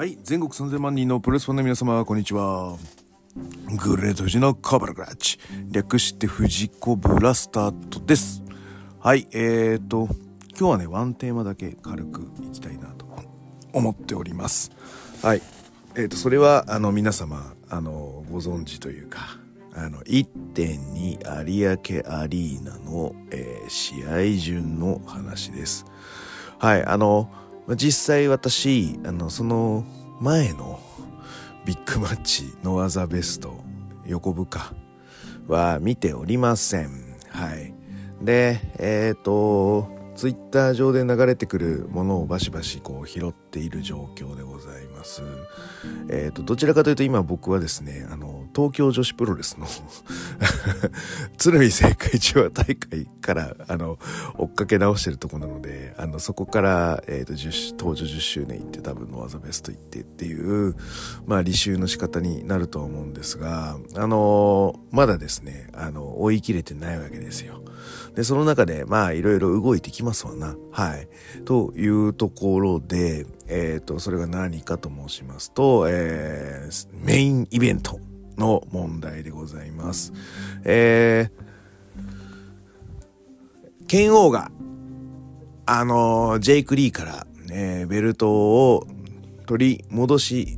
はい、全国3000万人のプロレスファンの皆様、こんにちは。グレート富士のカバラグラッチ。略して藤子ブラスタートです。はい、えーと、今日はね、ワンテーマだけ軽くいきたいなと思っております。はい。えーと、それは、あの、皆様、あの、ご存知というか、あの、1.2有明アリーナの、えー試合順の話です。はい、あの、実際私、あの、その前のビッグマッチ、ノアザベスト、横部下は見ておりません。はい。で、えっ、と、ツイッター上で流れてくるものをバシバシこう拾っている状況でございます。えっ、と、どちらかというと今僕はですね、あの、東京女子プロレスの 鶴見青海一話大会から、あの、追っかけ直してるとこなので、あの、そこから、えっ、と、10登場10周年行って多分ノアザベスト行ってっていう、まあ、履修の仕方になると思うんですが、あのまだですね、あの、追い切れてないわけですよ。で、その中で、まあ、いろいろ動いてきますわな。はい。というところで、えっ、と、それが何かと申しますと、えー、メインイベントの問題でございます。えー、剣王が、あのジェイク・リーから、えーベルトを取り戻し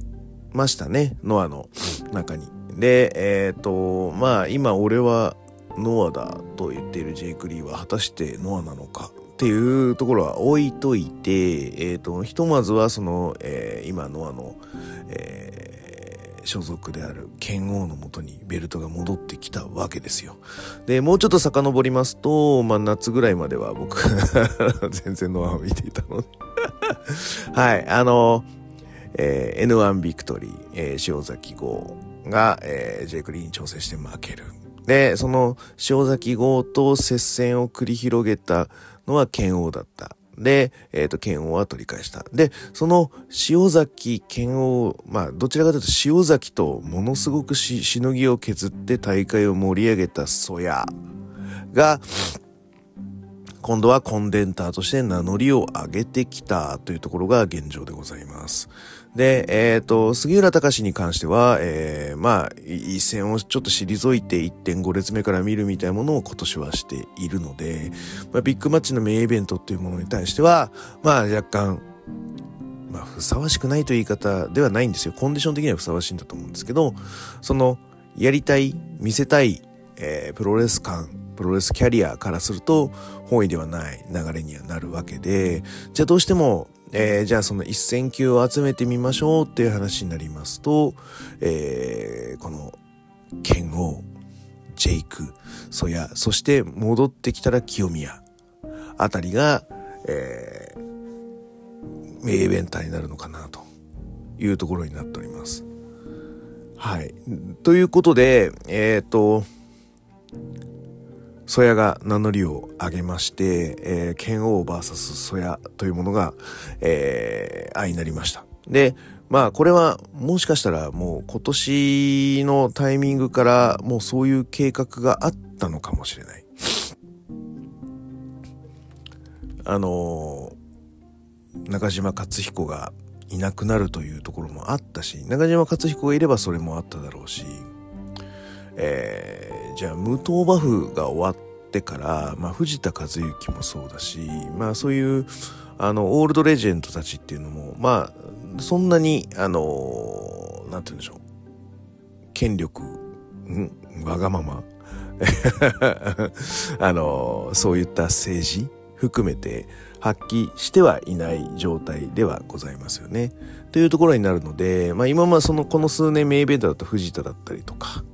ましたね。ノアの中に。で、えっ、と、まあ、今俺はノアだと言っているジェイク・リーは果たしてノアなのかっていうところは置いといて、えっ、と、ひとまずはその、えー今ノアの、えー所属である剣王のもとにベルトが戻ってきたわけですよ。で、もうちょっと遡りますと、まあ、夏ぐらいまでは僕、全然ノアを見ていたので。はい、あの、えー N1 ビクトリー、えー塩崎号が、えージェイク・リーに挑戦して負ける。で、その塩崎号と接戦を繰り広げたのは剣王だった。で、えっ、と、剣王は取り返した。で、その塩崎剣王、まあ、どちらかというと塩崎とものすごくし、しのぎを削って大会を盛り上げたソヤが、今度はコンデンターとして名乗りを上げてきたというところが現状でございます。で、えっ、と、杉浦隆に関しては、えー、まあ、一戦をちょっと退いて1.5列目から見るみたいなものを今年はしているので、まあ、ビッグマッチのメインイベントっていうものに対しては、まあ、若干、まあ、ふさわしくないという言い方ではないんですよ。コンディション的にはふさわしいんだと思うんですけど、その、やりたい、見せたい、えープロレス感、プロレスキャリアからすると、本意ではない流れにはなるわけで、じゃあどうしても、えーじゃあその一戦級を集めてみましょうっていう話になりますと、えーこの、剣王、ジェイク、ソヤ、そして戻ってきたら清宮あたりが、えーメイベンターになるのかなというところになっております。はい。ということで、えっ、と、ソヤが名乗りを上げまして、えー、剣王 VS ソヤというものが、えー、愛になりました。で、まあこれはもしかしたらもう今年のタイミングからもうそういう計画があったのかもしれない。あのー中島克彦がいなくなるというところもあったし、中島克彦がいればそれもあっただろうし、えーじゃあ無党バフが終わってから、まあ、藤田和幸もそうだし、まあそういう、あの、オールドレジェンドたちっていうのも、まあ、そんなに、あの、なんて言うんでしょう。権力、んわがまま あの、そういった政治含めて発揮してはいない状態ではございますよね。というところになるので、まあ今まその、この数年メイベントだった藤田だったりとか、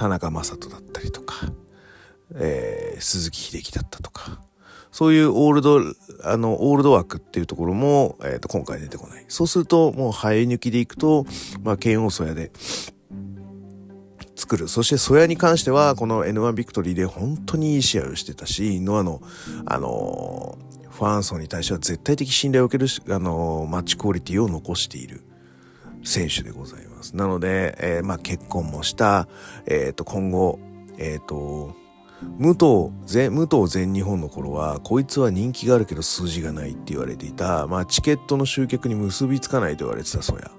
田中将人だったりとか、えー鈴木秀樹だったとか、そういうオールド、あの、オールド枠っていうところも、えっ、と、今回出てこない。そうすると、もう生え抜きでいくと、まあ、剣王ソヤで作る。そして、ソヤに関しては、この N1 ビクトリーで本当にいい試合をしてたし、ノアの、あのーファン層に対しては絶対的信頼を受けるし、あのーマッチクオリティを残している。選手でございます。なので、えーまあ結婚もした、えっ、と、今後、えっ、と、武藤全、武藤全日本の頃は、こいつは人気があるけど数字がないって言われていた、まあチケットの集客に結びつかないと言われてたそうや。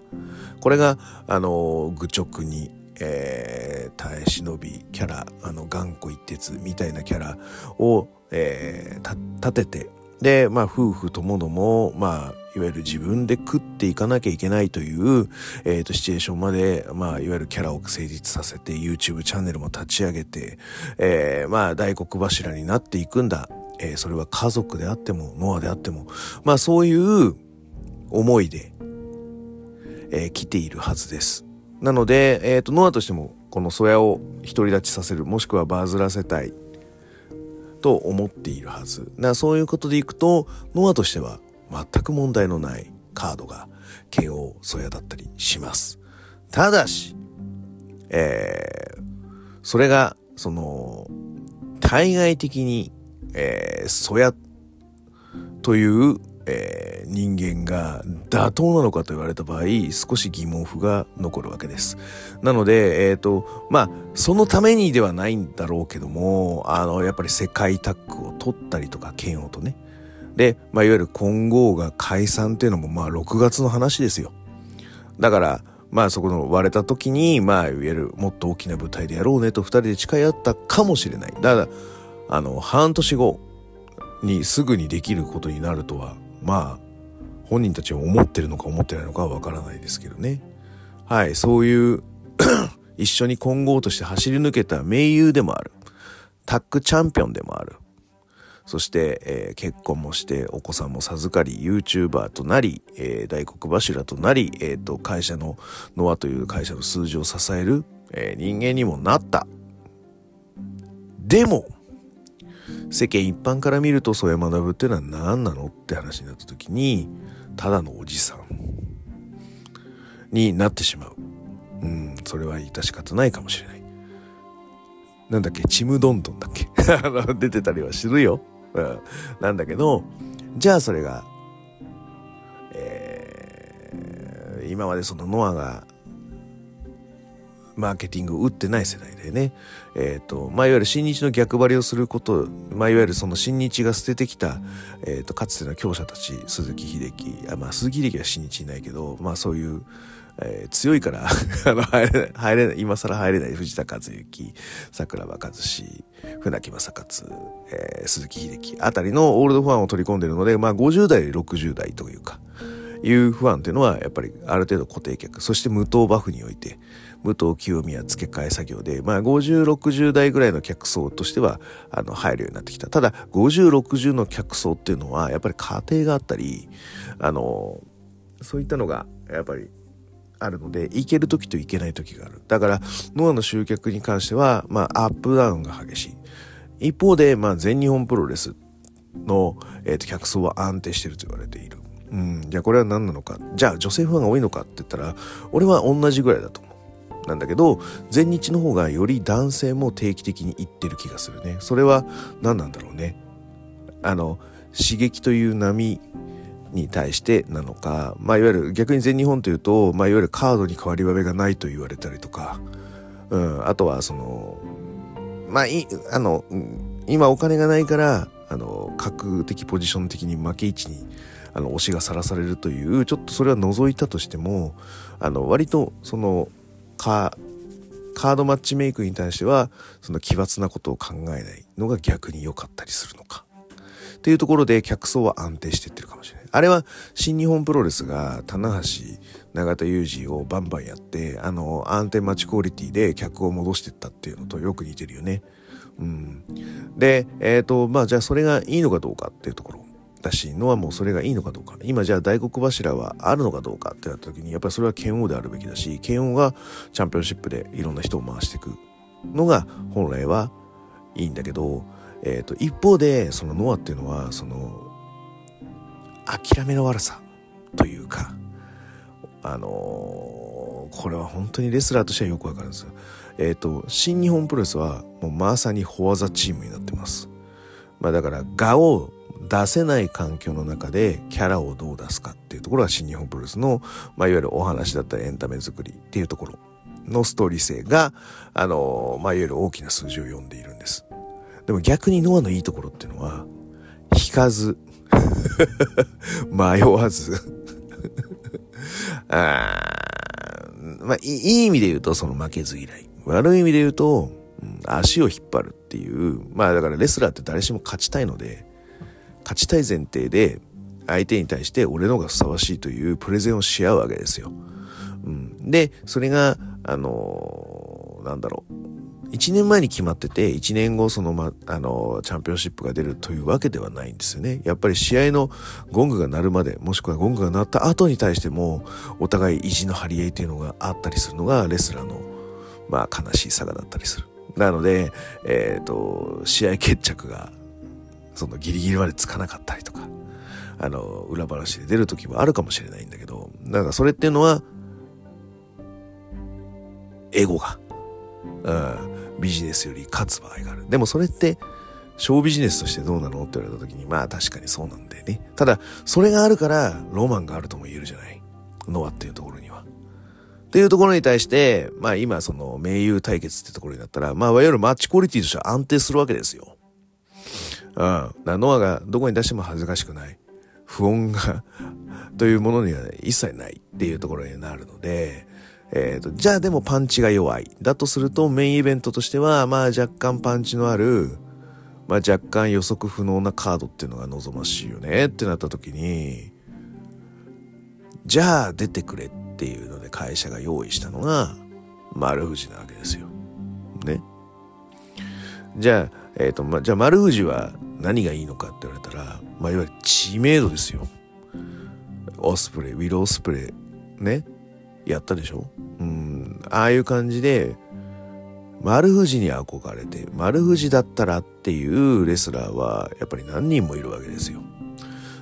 これが、あの、愚直に、えー、耐え忍びキャラ、あの、頑固一徹みたいなキャラを、えー、立てて、で、まあ、夫婦ともども、まあ、いわゆる自分で食っていかなきゃいけないという、えっ、ー、と、シチュエーションまで、まあ、いわゆるキャラを成立させて、YouTube チャンネルも立ち上げて、えー、まあ、大黒柱になっていくんだ。えー、それは家族であっても、ノアであっても、まあ、そういう思いで、えー、来ているはずです。なので、えっ、と、ノアとしても、このソヤを独り立ちさせる、もしくはバズらせたい、と思っているはず。なそういうことでいくと、ノアとしては全く問題のないカードが剣王ソヤだったりします。ただし、えー、それが、その、対外的に、えー、ソヤというえー、人間が妥当なのかと言われた場合、少し疑問符が残るわけです。なので、えっ、ー、と、まあ、そのためにではないんだろうけども、あの、やっぱり世界タッグを取ったりとか、剣王とね。で、まあ、いわゆる混合が解散っていうのも、まあ、6月の話ですよ。だから、まあそこの割れた時に、まあいわゆるもっと大きな舞台でやろうねと二人で誓い合ったかもしれない。だから、あの、半年後にすぐにできることになるとはまあ本人たちは思ってるのか思ってないのかはわからないですけどねはいそういう 一緒に混合として走り抜けた盟友でもあるタッグチャンピオンでもあるそして、えー、結婚もしてお子さんも授かり YouTuber となり、えー、大黒柱となり、えーと、会社のノアという会社の数字を支える、えー、人間にもなった。でも世間一般から見ると添山学っていうのは何なのって話になった時にただのおじさんになってしまう。うんそれは致し方ないかもしれない。なんだっけ？ちむどんどんだっけ？出てたりはするよ、うん、なんだけどじゃあそれがえー、今までそのノアがマーケティングを打ってない世代でね、えっ、ー、と、まあ、いわゆる新日の逆張りをすること、まあ、いわゆるその新日が捨ててきた、えっ、ー、と、かつての強者たち、鈴木秀樹、あまあ、鈴木秀樹は新日いないけど、まあ、そういう、えー、強いから あの、入れない、入れない、今更入れない藤田和幸、桜庭和志、船木正勝、えー、鈴木秀樹あたりのオールドファンを取り込んでるので、まあ、50代、60代というか、いう不安っていうのはやっぱりある程度固定客そして無糖バフにおいて武藤清宮付け替え作業で、まあ、50、60代ぐらいの客層としては、あの、入るようになってきた。ただ、50、60の客層っていうのは、やっぱり家庭があったり、あの、そういったのが、やっぱり、あるので、行ける時と行けない時がある。だから、ノアの集客に関しては、まあ、アップダウンが激しい。一方で、まあ、全日本プロレスの、えっ、ー、と、客層は安定してると言われている。うん。じゃあ、これは何なのか。じゃあ、女性ファンが多いのかって言ったら、俺は同じぐらいだと思う。なんだけど全日の方がより男性も定期的に行ってる気がするねそれは何なんだろうねあの刺激という波に対してなのか、まあ、いわゆる逆に全日本というと、まあ、いわゆるカードに変わり映えがないと言われたりとか、うん、あとはそのまあいあの今お金がないからあの格的ポジション的に負け位置にあの推しがさらされるというちょっとそれは除いたとしてもあの割とそのカードマッチメイクに対してはその奇抜なことを考えないのが逆に良かったりするのか。っていうところで客層は安定していってるかもしれない。あれは新日本プロレスが棚橋永田裕二をバンバンやってあの安定マッチクオリティで客を戻してったっていうのとよく似てるよね。うん。でえっ、ー、とまあじゃあそれがいいのかどうかっていうところだしのはもうそれがいいのかどうか。今じゃあ大黒柱はあるのかどうかってなった時にやっぱりそれは剣王であるべきだし剣王がチャンピオンシップでいろんな人を回していくのが本来はいいんだけど、えーと、一方でそのノアっていうのはその諦めの悪さというかあのー、これは本当にレスラーとしてはよくわかるんですよ。えっ、ー、と新日本プロレスはもうまさにフォアザチームになってます。まあだから我を出せない環境の中でキャラをどう出すかっていうところが新日本プロレスの、まあ、いわゆるお話だったりエンタメ作りっていうところのストーリー性が、あの、まあ、いわゆる大きな数字を読んでいるんです。でも逆にノアのいいところっていうのは、引かず、迷わずあまあいい意味で言うとその負けず嫌い。悪い意味で言うと、うん、足を引っ張るっていう、まあだからレスラーって誰しも勝ちたいので、勝ちたい前提で相手に対して俺の方がふさわしいというプレゼンをし合うわけですよ。うん、で、それが、あのー、なんだろう。1年前に決まってて、1年後その、ま、あの、チャンピオンシップが出るというわけではないんですよね。やっぱり試合のゴングが鳴るまで、もしくはゴングが鳴った後に対しても、お互い意地の張り合いというのがあったりするのが、レスラーの、まあ、悲しい差がだったりする。なので、えっ、ー、と、試合決着が、そのギリギリまでつかなかったりとか、あの、裏話で出る時もあるかもしれないんだけど、なんかそれっていうのは、エゴが、うん、ビジネスより勝つ場合がある。でもそれって、小ビジネスとしてどうなのって言われた時に、まあ確かにそうなんだよね。ただ、それがあるから、ロマンがあるとも言えるじゃない。ノアっていうところには。っていうところに対して、まあ今その盟友対決ってところになったら、まあいわゆるマッチクオリティとしては安定するわけですよ。うん。だノアがどこに出しても恥ずかしくない。不穏がというものには一切ないっていうところになるので、えっ、ー、と、じゃあでもパンチが弱い。だとするとメインイベントとしては、まあ若干パンチのある、まあ若干予測不能なカードっていうのが望ましいよねってなった時に、じゃあ出てくれっていうので会社が用意したのが丸藤なわけですよ。ね。じゃあ、えっ、ー、と、まあ、じゃあ丸藤は何がいいのかって言われたら、まあ、いわゆる知名度ですよ。オスプレイ、ウィロースプレイ、ね。やったでしょ？うん。ああいう感じで、丸藤に憧れて、丸藤だったらっていうレスラーは、やっぱり何人もいるわけですよ。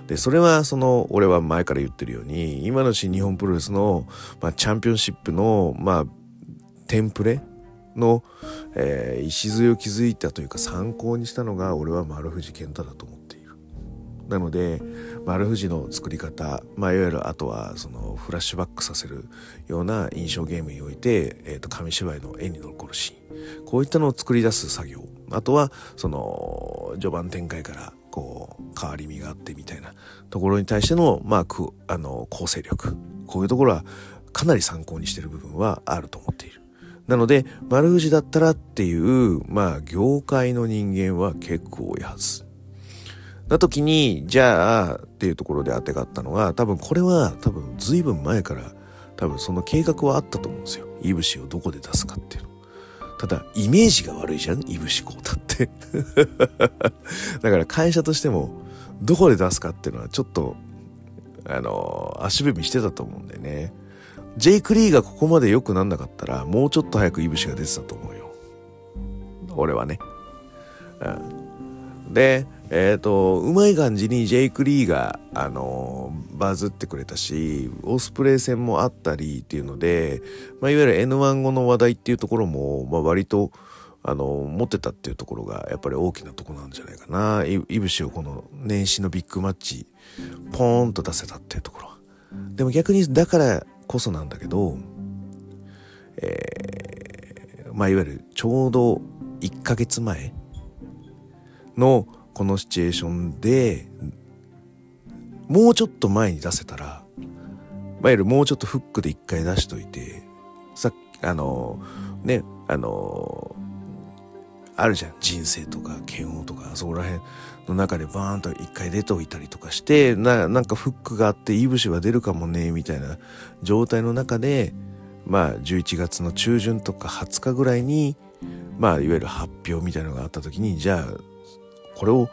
で、それは、その、俺は前から言ってるように、今の新日本プロレスの、まあ、チャンピオンシップの、まあ、テンプレ？の、えー、礎を築いたというか参考にしたのが俺は丸藤健太だと思っている。なので丸藤の作り方、まあ、いわゆるあとはそのフラッシュバックさせるような印象ゲームにおいて、えー、と紙芝居の絵に残るシーンこういったのを作り出す作業あとはその序盤展開からこう変わり身があってみたいなところに対しての,、まあ、くあの構成力こういうところはかなり参考にしてる部分はあると思っている。なので、丸藤だったらっていう、まあ、業界の人間は結構多いはず。な時に、じゃあ、っていうところで当てがったのが、多分これは、多分随分前から、多分その計画はあったと思うんですよ。いぶしをどこで出すかっていうの。ただ、イメージが悪いじゃん？いぶしこうだって。だから会社としても、どこで出すかっていうのはちょっと、あの、足踏みしてたと思うんだよね。ジェイク・リーがここまで良くなんなかったら、もうちょっと早くイブシが出てたと思うよ。俺はね。うん。で、えっ、ー、と、うまい感じにジェイク・リーが、あのー、バズってくれたし、オスプレイ戦もあったりっていうので、まあ、いわゆる N1 後の話題っていうところも、まあ、割と、あのー、持ってたっていうところが、やっぱり大きなとこなんじゃないかな。イブシをこの年始のビッグマッチ、ポーンと出せたっていうところは。でも逆に、だからこそなんだけど、えー、まあいわゆるちょうど1ヶ月前のこのシチュエーションでもうちょっと前に出せたら、いわゆるもうちょっとフックで一回出しといて、さっき、あの、ね、あの、あるじゃん。人生とか嫌悪とか、そこら辺の中でバーンと一回出ておいたりとかして、な、なんかフックがあっていい節は出るかもね、みたいな状態の中で、まあ11月の中旬とか20日ぐらいに、まあいわゆる発表みたいなのがあった時に、じゃあ、これを、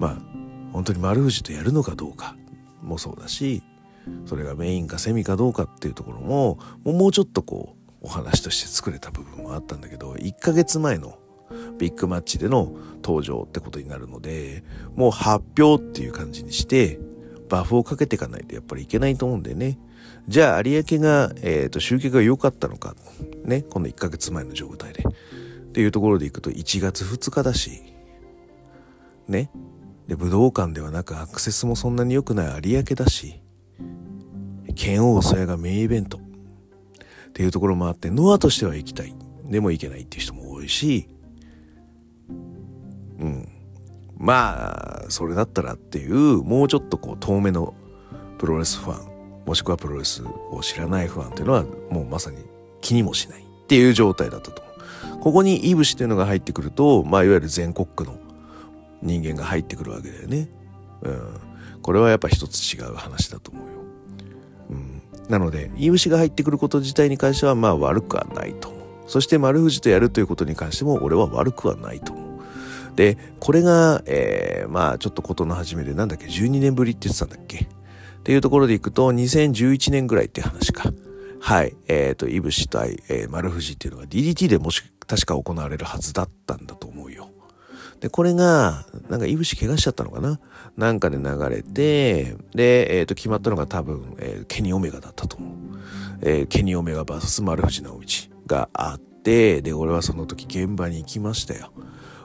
まあ、本当に丸藤とやるのかどうかもそうだし、それがメインかセミかどうかっていうところも、もうちょっとこう、お話として作れた部分はあったんだけど、1ヶ月前のビッグマッチでの登場ってことになるので、もう発表っていう感じにして、バフをかけていかないとやっぱりいけないと思うんでね。じゃあ有明が、えっ、ー、と、集客が良かったのか、ね、この1ヶ月前の状態で。っていうところでいくと1月2日だし、ね。で、武道館ではなくアクセスもそんなに良くない有明だし、剣王そやがメインイベントっていうところもあって、ノアとしては行きたい。でも行けないっていう人も多いし、うん。まあ、それだったらっていう、もうちょっとこう、遠目のプロレスファン、もしくはプロレスを知らないファンっていうのは、もうまさに気にもしないっていう状態だったと思う。ここにイブシっていうのが入ってくると、まあ、いわゆる全国区の人間が入ってくるわけだよね。うん。これはやっぱ一つ違う話だと思うよ。うん。なので、イブシが入ってくること自体に関しては、まあ悪くはないと思う。そして丸藤とやるということに関しても、俺は悪くはないと思う。で、これが、えー、まあちょっとことの始めでなんだっけ、12年ぶりって言ってたんだっけ？っていうところでいくと、2011年ぐらいって話か。はい。えっ、ー、と、イブシ対、えー、丸藤っていうのが DDT でもし、確か行われるはずだったんだと思うよ。で、これが、なんか、いぶし怪我しちゃったのかな？なんかで流れて、で、えっ、ー、と、決まったのが多分、えー、ケニオメガだったと思う。えー、ケニオメガ VS 丸藤直道があって、で、俺はその時現場に行きましたよ。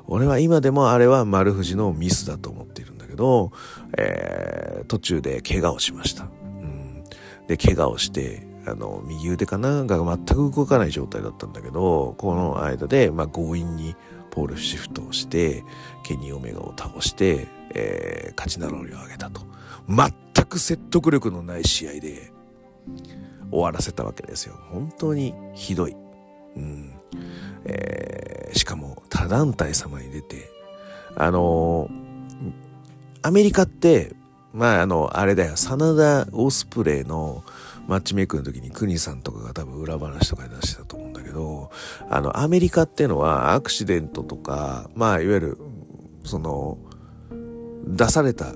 俺は今でもあれは丸藤のミスだと思っているんだけど、えー、途中で怪我をしました。うん、で、怪我をして、あの、右腕かな？が全く動かない状態だったんだけど、この間で、まあ、強引にポールシフトをして、ケニー・オメガを倒して、えー、勝ち名乗りを上げたと。全く説得力のない試合で終わらせたわけですよ。本当にひどい。うん。えー、しかも他団体様に出て、あのー、アメリカって、まあ、あの、あれだよ、真田オスプレイのマッチメイクの時にクニさんとかが多分裏話とかで出してたと思うけど、あの、アメリカっていうのはアクシデントとか、まあ、いわゆる、その、出された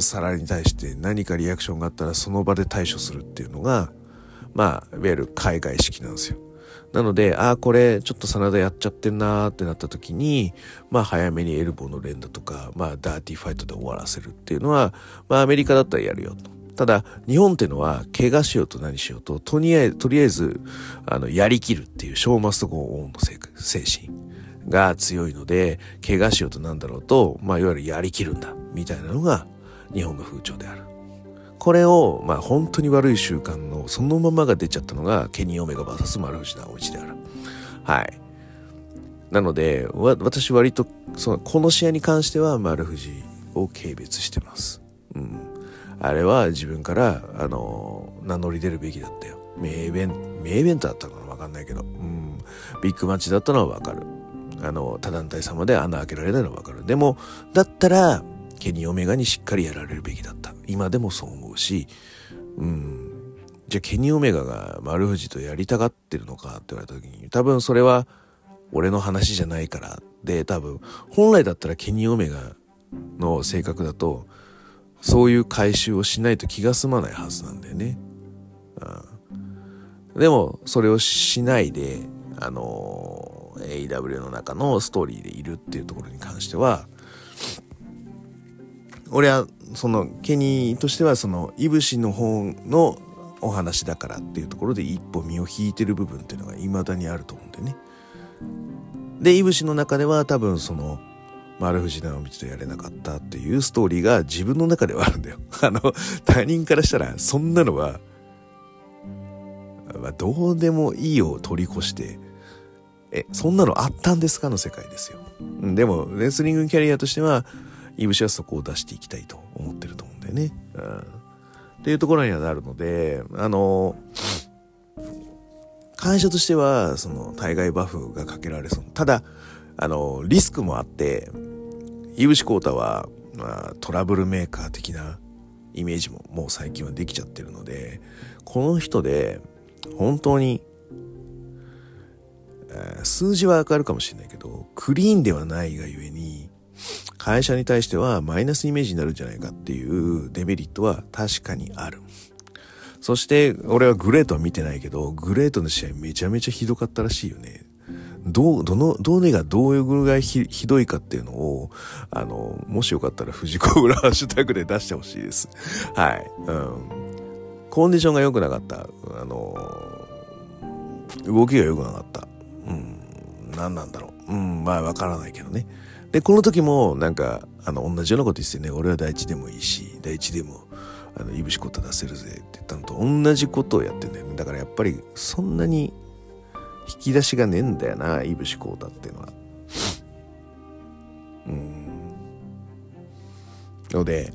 皿に対して何かリアクションがあったらその場で対処するっていうのが、まあ、いわゆる海外式なんですよ。なので、ああ、これちょっと真田やっちゃってんなーってなった時に、まあ早めにエルボーの連打とか、まあダーティーファイトで終わらせるっていうのは、まあアメリカだったらやるよと。ただ、日本っていうのは、怪我しようと何しようと、とりあえず、とりあえず、あの、やりきるっていう、ショーマストゴーンの精神が強いので、怪我しようとなんだろうと、まあいわゆるやりきるんだ、みたいなのが、日本の風潮である。これを、まあ本当に悪い習慣のそのままが出ちゃったのがケニー・オメガ VS 丸藤直一である。はい。なので、私割と、その、この試合に関しては丸藤を軽蔑してます。うん。あれは自分から、あの、名乗り出るべきだったよ。名イベン、名イベントだったのかわかんないけど。うん。ビッグマッチだったのはわかる。あの、他団体様で穴開けられないのはわかる。でも、だったら、ケニー・オメガにしっかりやられるべきだった。今でもそう思うし、うん。じゃあケニー・オメガが丸藤とやりたがってるのかって言われた時に、多分それは俺の話じゃないからで、多分本来だったらケニー・オメガの性格だと、そういう回収をしないと気が済まないはずなんだよね。うん、でも、それをしないで、あの、AW の中のストーリーでいるっていうところに関しては、俺はそのケニーとしてはそのいぶしの方のお話だからっていうところで一歩身を引いてる部分っていうのが未だにあると思うんだよね。で、いぶしの中では多分その丸藤直道とやれなかったっていうストーリーが自分の中ではあるんだよ。あの、他人からしたらそんなのは、まあ、どうでもいいを取り越して、え、そんなのあったんですか？の世界ですよ。でも、レスリングキャリアとしては、いぶしはそこを出していきたいと思ってると思うんだよね。うん。っていうところにはなるので、あの、会社としては、その、対外バフがかけられそう。ただ、あの、リスクもあって、いぶしこうたは、まあ、トラブルメーカー的なイメージももう最近はできちゃってるので、この人で、本当に、数字はわかるかもしれないけど、クリーンではないがゆえに、会社に対してはマイナスイメージになるんじゃないかっていうデメリットは確かにある。そして、俺はグレートは見てないけど、グレートの試合めちゃめちゃひどかったらしいよね。どう、どの、どれがどういうぐらいひどいかっていうのを、あの、もしよかったら藤子裏ハッシュタグで出してほしいです。はい。うん。コンディションが良くなかった。あの、動きが良くなかった。うん。何なんだろう。うん、まあわからないけどね。で、この時も、なんか、あの、同じようなこと言ってね、俺は第一でもいいし、第一でも、あの、いぶしこと出せるぜって言ったのと同じことをやってんだよね。だからやっぱり、そんなに引き出しがねえんだよな、いぶしこうたっていうのは。うん。ので、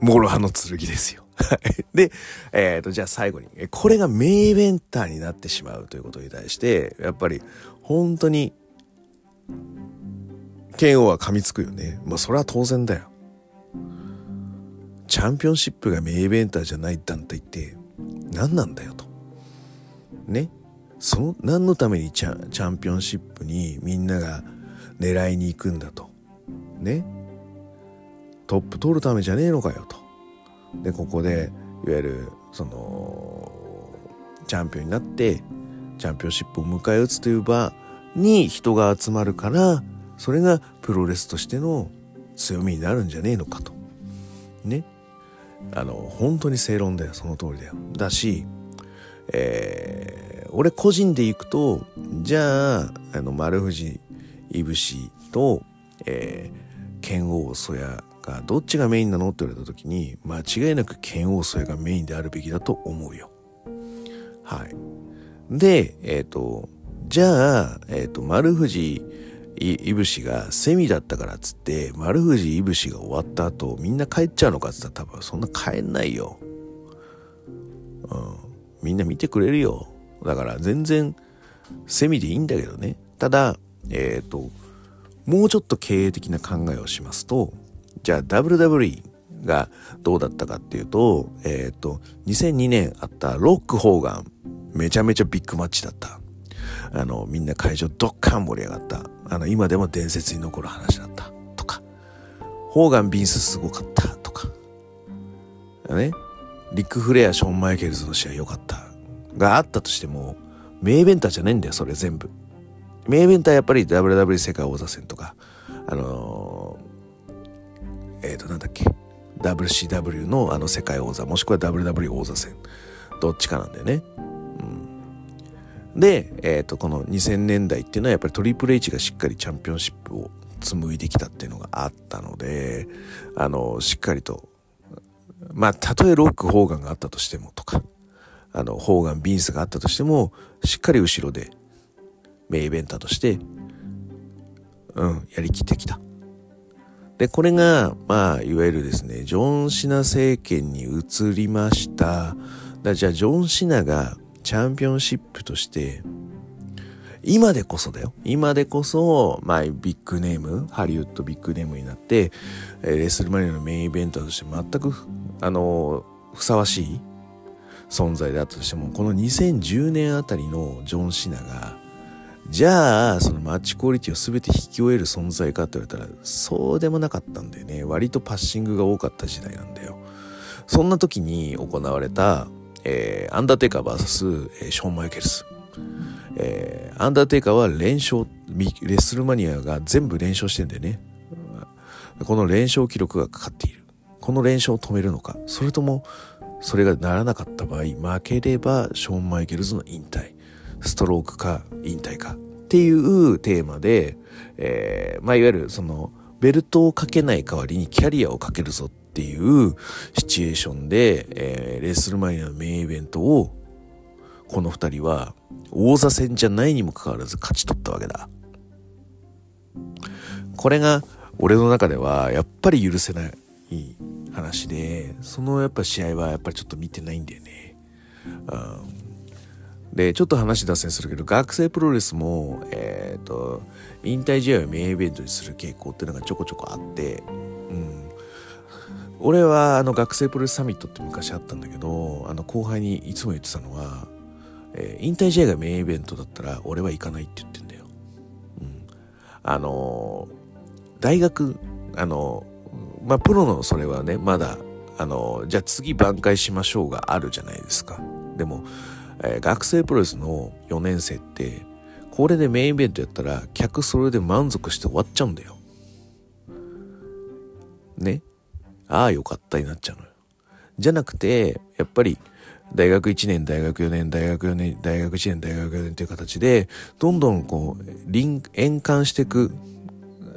諸刃の剣ですよ。で、えっ、ー、と、じゃあ最後に、これがメインイベンターになってしまうということに対して、やっぱり、本当に、拳王は噛みつくよね。まあ、それは当然だよ。チャンピオンシップがメインイベンターじゃない団体って何なんだよと。ね。その、何のためにチャチャンピオンシップにみんなが狙いに行くんだと。ね。トップ取るためじゃねえのかよと。で、ここで、いわゆる、その、チャンピオンになって、チャンピオンシップを迎え撃つという場に人が集まるから、それがプロレスとしての強みになるんじゃねえのかと。ね。あの、本当に正論だよ。その通りだよ。だし、えー、俺個人で行くと、じゃあ、あの、丸藤いぶしと、えー、剣王曽谷がどっちがメインなのって言われた時に、間違いなく剣王曽谷がメインであるべきだと思うよ。はい。で、えっ、ー、と、じゃあ、えっ、ー、と、丸藤いぶしがセミだったからっつって、丸藤いぶしが終わった後、みんな帰っちゃうのかっつったら多分そんな帰んないよ。うん。みんな見てくれるよ。だから全然、セミでいいんだけどね。ただ、えっ、ー、と、もうちょっと経営的な考えをしますと、じゃあ WWE がどうだったかっていうと、えっ、ー、と、2002年あったロック・ホーガン、めちゃめちゃビッグマッチだった。あの、みんな会場ドッカン盛り上がった。あの、今でも伝説に残る話だった。とか、ホーガン・ビンスすごかった。とか、ね、リック・フレア、ショーン・マイケルズの試合良かった。があったとしても、名イベンターじゃないんだよ、それ全部。名イベンターやっぱり WWE 世界王座戦とか、あのー、えっ、ー、と、なんだっけ、WCW のあの世界王座、もしくは WW 王座戦、どっちかなんだよね。で、えっ、ー、と、この2000年代っていうのはやっぱりトリプル H がしっかりチャンピオンシップを紡いできたっていうのがあったので、あの、しっかりと、まあ、たとえロック、ホーガンがあったとしてもとか、あの、ホーガン、ビンスがあったとしても、しっかり後ろで、メインイベンターとして、うん、やりきってきた。で、これが、まあ、いわゆるですね、ジョン・シナ政権に移りました。だじゃあ、ジョン・シナがチャンピオンシップとして、今でこそだよ。今でこそ、まあ、ビッグネーム、ハリウッドビッグネームになって、えレスルマニアのメインイベントとして全く、あの、ふさわしい存在であったとしても、この2010年あたりのジョン・シナが、じゃあ、そのマッチクオリティを全て引き終える存在かって言われたら、そうでもなかったんだよね。割とパッシングが多かった時代なんだよ。そんな時に行われた、えー、アンダーテイカー VS、えー、ショーン・マイケルス。えー、アンダーテイカーは連勝、レッスルマニアが全部連勝してんだよね。この連勝記録がかかっている。この連勝を止めるのか、それとも、それがならなかった場合、負ければショーン・マイケルズの引退。ストロークか引退か。っていうテーマで、えー、まあ、いわゆるその、ベルトをかけない代わりにキャリアをかけるぞっていうシチュエーションで、えー、レッスルマニアのメインイベントを、この二人は王座戦じゃないにもかかわらず勝ち取ったわけだ。これが俺の中ではやっぱり許せない話で、そのやっぱ試合はやっぱりちょっと見てないんだよね。うん、で、ちょっと話脱線するけど、学生プロレスも、えっ、ー、と、引退試合をメインイベントにする傾向っていうのがちょこちょこあって、うん、俺はあの学生プロレスサミットって昔あったんだけど、あの後輩にいつも言ってたのは、えー、引退試合がメインイベントだったら俺は行かないって言ってんだよ。うん。あのー、大学、あのー、まあ、プロのそれはね、まだ、あのじゃあ次挽回しましょうがあるじゃないですか。でも、え学生プロレスの4年生って、これでメインイベントやったら客それで満足して終わっちゃうんだよ。ね。ああよかったになっちゃうのよ。じゃなくて、やっぱり大学1年、大学4年、大学4年、大学1年、大学4年という形で、どんどんこう、リン、円環していく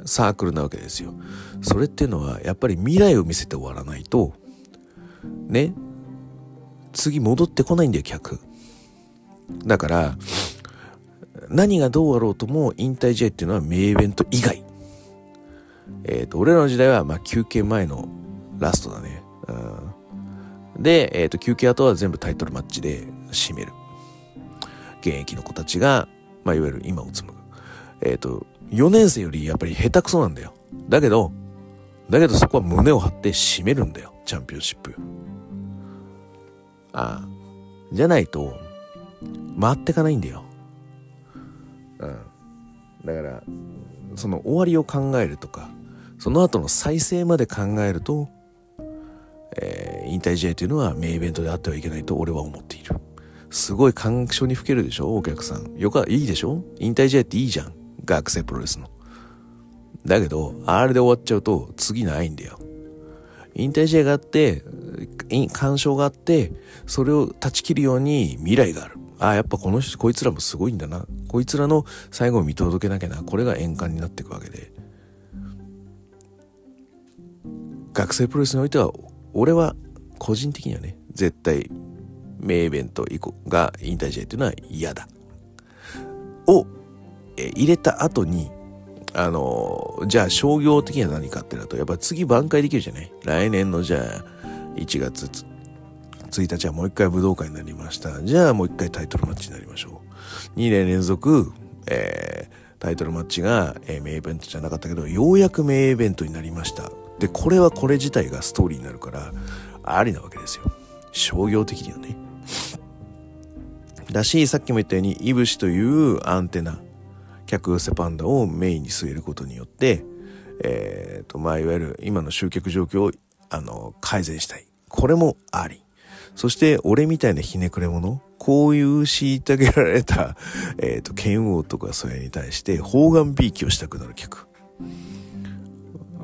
サークルなわけですよ。それっていうのは、やっぱり未来を見せて終わらないと、ね、次戻ってこないんだよ、客。だから、何がどうあろうとも引退試合っていうのは名イベント以外。えっ、ー、と、俺らの時代は、まあ、休憩前のラストだね。うん、で、えっ、ー、と、休憩後は全部タイトルマッチで締める。現役の子たちが、まあ、いわゆる今を紡ぐ。えっ、ー、と、4年生よりやっぱり下手くそなんだよ。だけど、だけどそこは胸を張って締めるんだよ。チャンピオンシップ。ああ。じゃないと、回ってかないんだよ。うん。だから、その終わりを考えるとか、その後の再生まで考えると、えー、引退試合というのは名イベントであってはいけないと俺は思っている。すごい感傷に吹けるでしょお客さん。よか、いいでしょ？引退試合っていいじゃん。学生プロレスの。だけど、あれで終わっちゃうと次ないんだよ。引退試合があって、干渉があって、それを断ち切るように未来がある。ああ、やっぱこの人、こいつらもすごいんだな。こいつらの最後を見届けなきゃな。これが円環になっていくわけで。学生プロレスにおいては、俺は個人的にはね、絶対名イベント以降が引退試合っていうのは嫌だ。を、え入れた後に、あの、じゃあ商業的には何かってなると、やっぱ次挽回できるじゃない？来年のじゃあ、1月1日はもう一回武道会になりました。じゃあもう一回タイトルマッチになりましょう。2年連続、えー、タイトルマッチが、えー、名イベントじゃなかったけど、ようやく名イベントになりました。で、これはこれ自体がストーリーになるから、ありなわけですよ。商業的にはね。だし、さっきも言ったように、いぶしというアンテナ、客寄せパンダをメインに据えることによって、えっ、ー、と、まあ、いわゆる今の集客状況を、あの、改善したい。これもあり。そして、俺みたいなひねくれ者、こういう虐げられた、えっ、ー、と、剣王とかそれに対して、方眼びいきをしたくなる客。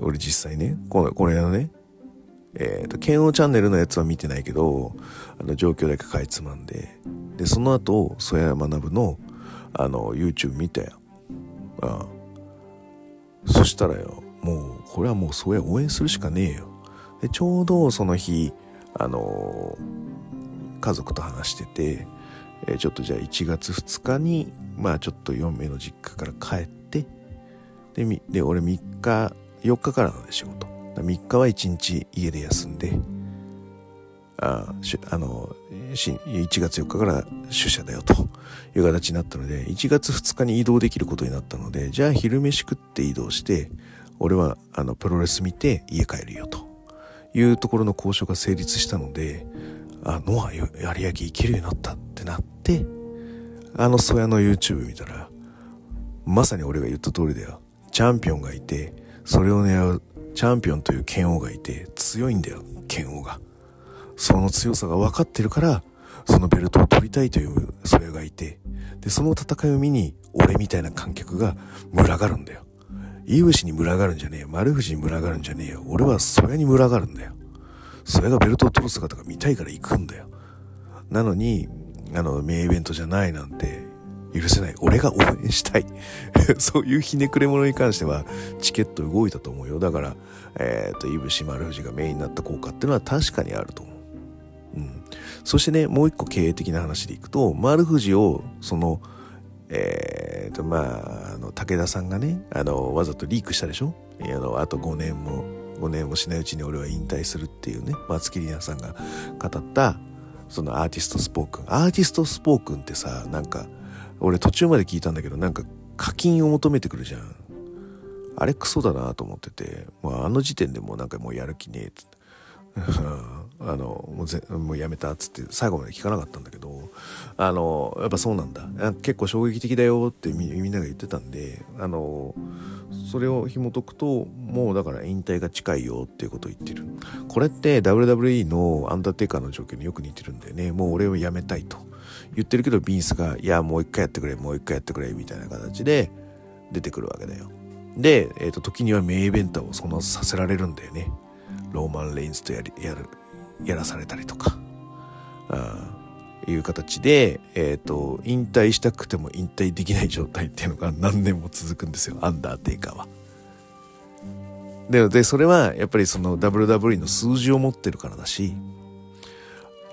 俺実際ね、これ、これのね、えっ、ー、と、剣王チャンネルのやつは見てないけど、あの、状況だけかいつまんで、で、その後、曽谷学の、あの、YouTube 見たよ。ああそしたらよ、もう、これはもう曽谷応援するしかねえよ。で、ちょうどその日、あの家族と話してて、えー、ちょっとじゃあ1月2日に、まあちょっと4名の実家から帰って、で、で俺3日、4日からなんで仕事。3日は1日家で休んで、ああの、1月4日から出社だよという形になったので、1月2日に移動できることになったので、じゃあ昼飯食って移動して、俺はあのプロレス見て家帰るよというところの交渉が成立したので、あ、ノア有明行けるようになったってなって、あの曽谷の YouTube 見たら、まさに俺が言った通りだよ。チャンピオンがいて、それを狙うチャンピオンという剣王がいて、強いんだよ、剣王が。その強さが分かってるから、そのベルトを取りたいというそれがいて、で、その戦いを見に、俺みたいな観客が群がるんだよ。イブシに群がるんじゃねえよ。丸藤に群がるんじゃねえよ。俺はそれに群がるんだよ。それがベルトを取る姿が見たいから行くんだよ。なのに、あの、名イベントじゃないなんて、許せない。俺が応援したい。そういうひねくれ者に関しては、チケット動いたと思うよ。だから、えっ、ー、と、いぶし丸藤がメインになった効果っていうのは確かにあると思う。うん。そしてね、もう一個経営的な話でいくと、丸藤を、その、えっ、ー、と、まあ、あの、武田さんがね、あの、わざとリークしたでしょ？あの、あと5年も、5年もしないうちに俺は引退するっていうね、松木里奈さんが語った、そのアーティストスポークン。アーティストスポークンってさ、なんか、俺途中まで聞いたんだけど、なんか課金を求めてくるじゃん。あれクソだなと思ってて、まあ、あの時点でもうなんかもうやる気ねえって。あの、もうぜ、もうやめたっつって最後まで聞かなかったんだけど、あの、やっぱそうなんだ。結構衝撃的だよってみんなが言ってたんで、あの、それを紐解くと、もうだから引退が近いよっていうことを言ってる。これって WWE のアンダーテイカーの状況によく似てるんだよね。もう俺を辞めたいと。言ってるけど、ビンスが、いや、もう一回やってくれ、もう一回やってくれ、みたいな形で出てくるわけだよ。で、えっ、ー、と、時には名イベントをそのさせられるんだよね。ローマン・レインズとやり、やる、やらされたりとか。あいう形で、えっ、ー、と、引退したくても引退できない状態っていうのが何年も続くんですよ。アンダーテイカーは。で、で、それはやっぱりその WWE の数字を持ってるからだし、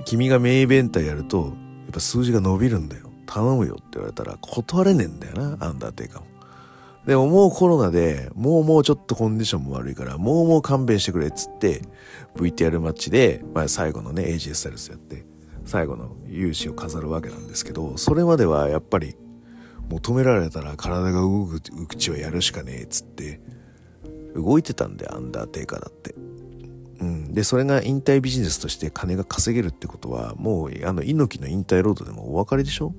君が名イベントやると、ぱ数字が伸びるんだよ。頼むよって言われたら断れねえんだよな、アンダーテイカーも。でももうコロナで、もうもうちょっとコンディションも悪いから、もうもう勘弁してくれっつって、VTR マッチで、まあ最後のね、AJ スタイルスやって、最後の勇姿を飾るわけなんですけど、それまではやっぱり、求められたら体が動く口をやるしかねえっつって、動いてたんで、アンダーテイカーだって。で、それが引退ビジネスとして金が稼げるってことは、もう、あの、猪木の引退ロードでもお別れでしょ？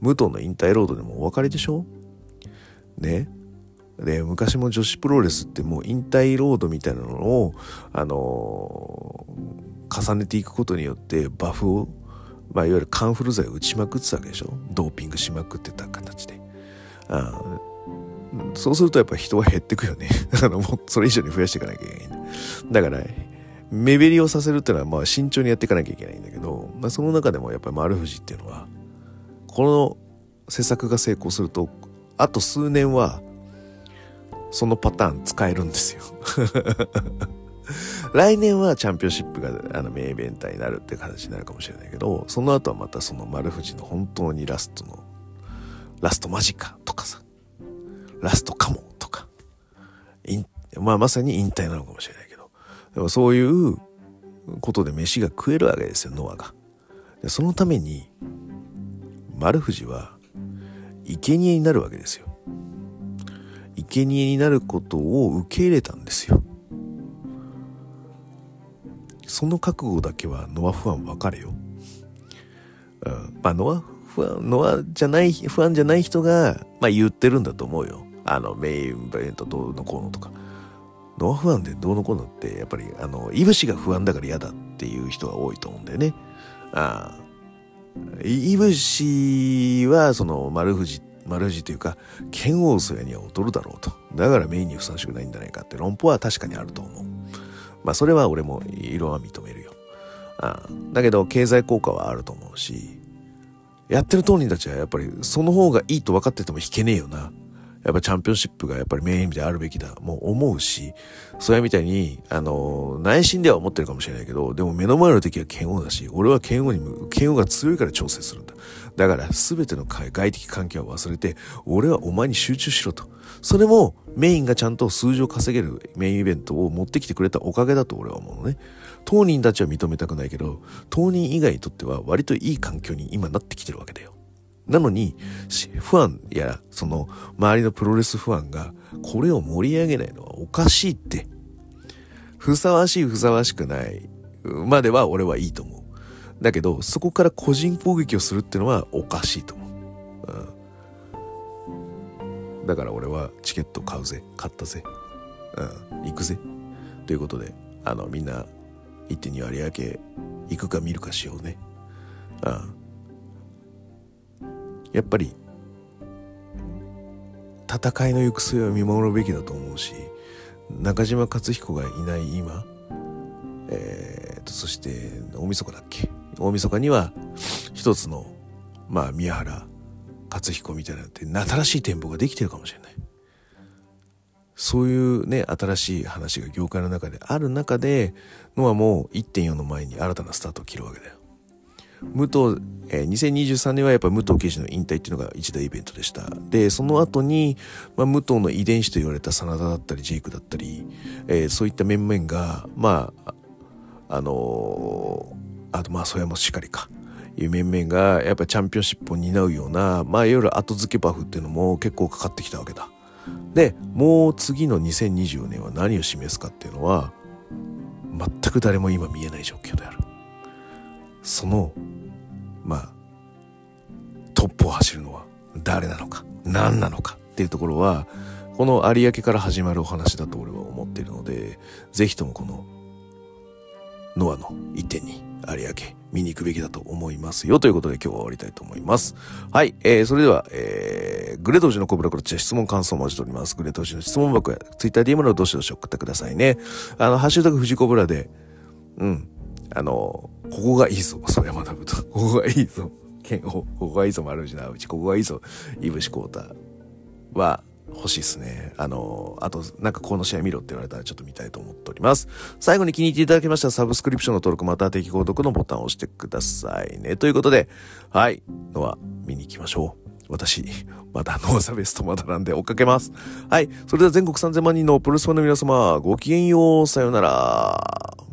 武藤の引退ロードでもお別れでしょ？ね？で、昔も女子プロレスってもう引退ロードみたいなのを、あのー、重ねていくことによってバフを、まあ、いわゆるカンフル剤を打ちまくってたわけでしょ？ドーピングしまくってた形で。あそうするとやっぱ人は減ってくよね。あの、もうそれ以上に増やしていかなきゃいけない。だから、目減りをさせるっていうのはまあ慎重にやっていかなきゃいけないんだけど、まあ、その中でもやっぱり丸藤っていうのは、この施策が成功すると、あと数年は、そのパターン使えるんですよ。来年はチャンピオンシップがあのメイベンターになるって形になるかもしれないけど、その後はまたその丸藤の本当にラストの、ラスト間近とかさ、ラストかもとか、まあまさに引退なのかもしれない。でもそういうことで飯が食えるわけですよ、ノアが。でそのために、丸藤は、生贄になるわけですよ。生贄になることを受け入れたんですよ。その覚悟だけはノア不安分かれよ。うん、まあノア不安、ノアじゃない、不安じゃない人が、まあ言ってるんだと思うよ。あの、メインイベントどうのこうのとか。ノア不安でどうのこうのって、やっぱり、あの、いぶしが不安だから嫌だっていう人が多いと思うんだよね。ああ。いぶしは、その、丸藤、丸藤というか、剣王そやには劣るだろうと。だからメインにふさわしくないんじゃないかって論法は確かにあると思う。まあ、それは俺も色は認めるよ。ああだけど、経済効果はあると思うし、やってる当人たちはやっぱりその方がいいと分かってても弾けねえよな。やっぱチャンピオンシップがやっぱりメインであるべきだ、もう思うし、それみたいに、あの、内心では思ってるかもしれないけど、でも目の前の敵は剣王だし、俺は剣王に、剣王が強いから調整するんだ。だから全ての外的関係を忘れて、俺はお前に集中しろと。それもメインがちゃんと数字を稼げるメインイベントを持ってきてくれたおかげだと俺は思うのね。当人たちは認めたくないけど、当人以外にとっては割といい環境に今なってきてるわけだよ。なのに、ファンや、その、周りのプロレスファンが、これを盛り上げないのはおかしいって。ふさわしいふさわしくないまでは俺はいいと思う。だけど、そこから個人攻撃をするっていうのはおかしいと思う。うん。だから俺はチケット買うぜ。買ったぜ。うん。行くぜ。ということで、あの、みんな、1.2有明、行くか見るかしようね。うん。やっぱり戦いの行く末を見守るべきだと思うし中島克彦がいない今、えーと、そして大晦日だっけ？大晦日には一つのまあ宮原克彦みたいなって新しい店舗ができてるかもしれない。そういうね新しい話が業界の中である中でのはもう1.4の前に新たなスタートを切るわけだよ。武藤、えー、2023年はやっぱ武藤刑事の引退っていうのが一大イベントでした。で、その後に、まあ、武藤の遺伝子と言われた真田だったり、ジェイクだったり、えー、そういった面々が、まあ、あのー、あとまあ、それもしっかりか。いう面々がやっぱチャンピオンシップを担うような、まあ、いわゆる後付けバフっていうのも結構かかってきたわけだ。で、もう次の2024年は何を示すかっていうのは、全く誰も今見えない状況である。そのまあトップを走るのは誰なのか何なのかっていうところはこの有明から始まるお話だと俺は思っているのでぜひともこのノアの一点に有明見に行くべきだと思いますよということで今日は終わりたいと思います。はい、えー、それでは、えー、グレートジのコブラから質問感想を待ちております。グレートジの質問箱やツイッター DM のどしどし送ってくださいね。あの、ハッシュタグ富士コブラで、うん、あの、ここがいいぞ、そう山田部と。ここがいいぞ、剣王。ここがいいぞ、丸内直内。ここがいいぞ、いぶしこうた。は、欲しいですね。あの、あと、なんかこの試合見ろって言われたらちょっと見たいと思っております。最後に気に入っていただけましたらサブスクリプションの登録または定期購読のボタンを押してくださいね。ということで、はい、のは見に行きましょう。私、まだノーザベストまだなんで追っかけます。はい。それでは全国3000万人のプロレスファンの皆様、ごきげんよう。さようなら。